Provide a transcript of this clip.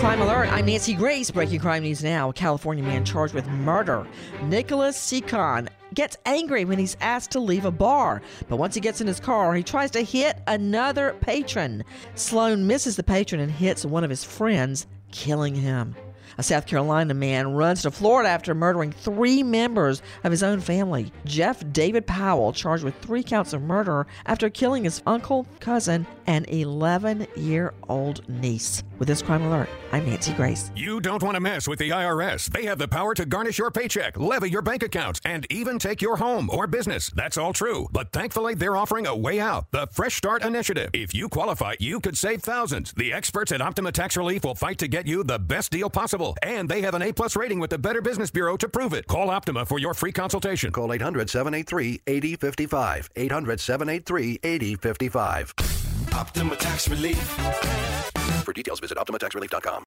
Crime Alert. I'm Nancy Grace. Breaking crime news now. A California man charged with murder. Nicholas Seacon gets angry when he's asked to leave a bar. But once he gets in his car, he tries to hit another patron. Sloan misses the patron and hits one of his friends, killing him. A South Carolina man runs to Florida after murdering three members of his own family. Jeff David Powell charged with three counts of murder after killing his uncle, cousin, and 11 year old niece. With this crime alert, I'm Nancy Grace. You don't want to mess with the IRS. They have the power to garnish your paycheck, levy your bank accounts, and even take your home or business. That's all true. But thankfully, they're offering a way out the Fresh Start Initiative. If you qualify, you could save thousands. The experts at Optima Tax Relief will fight to get you the best deal possible. And they have an A plus rating with the Better Business Bureau to prove it. Call Optima for your free consultation. Call 800 783 8055. 800 783 8055. Optima Tax Relief. For details, visit OptimaTaxRelief.com.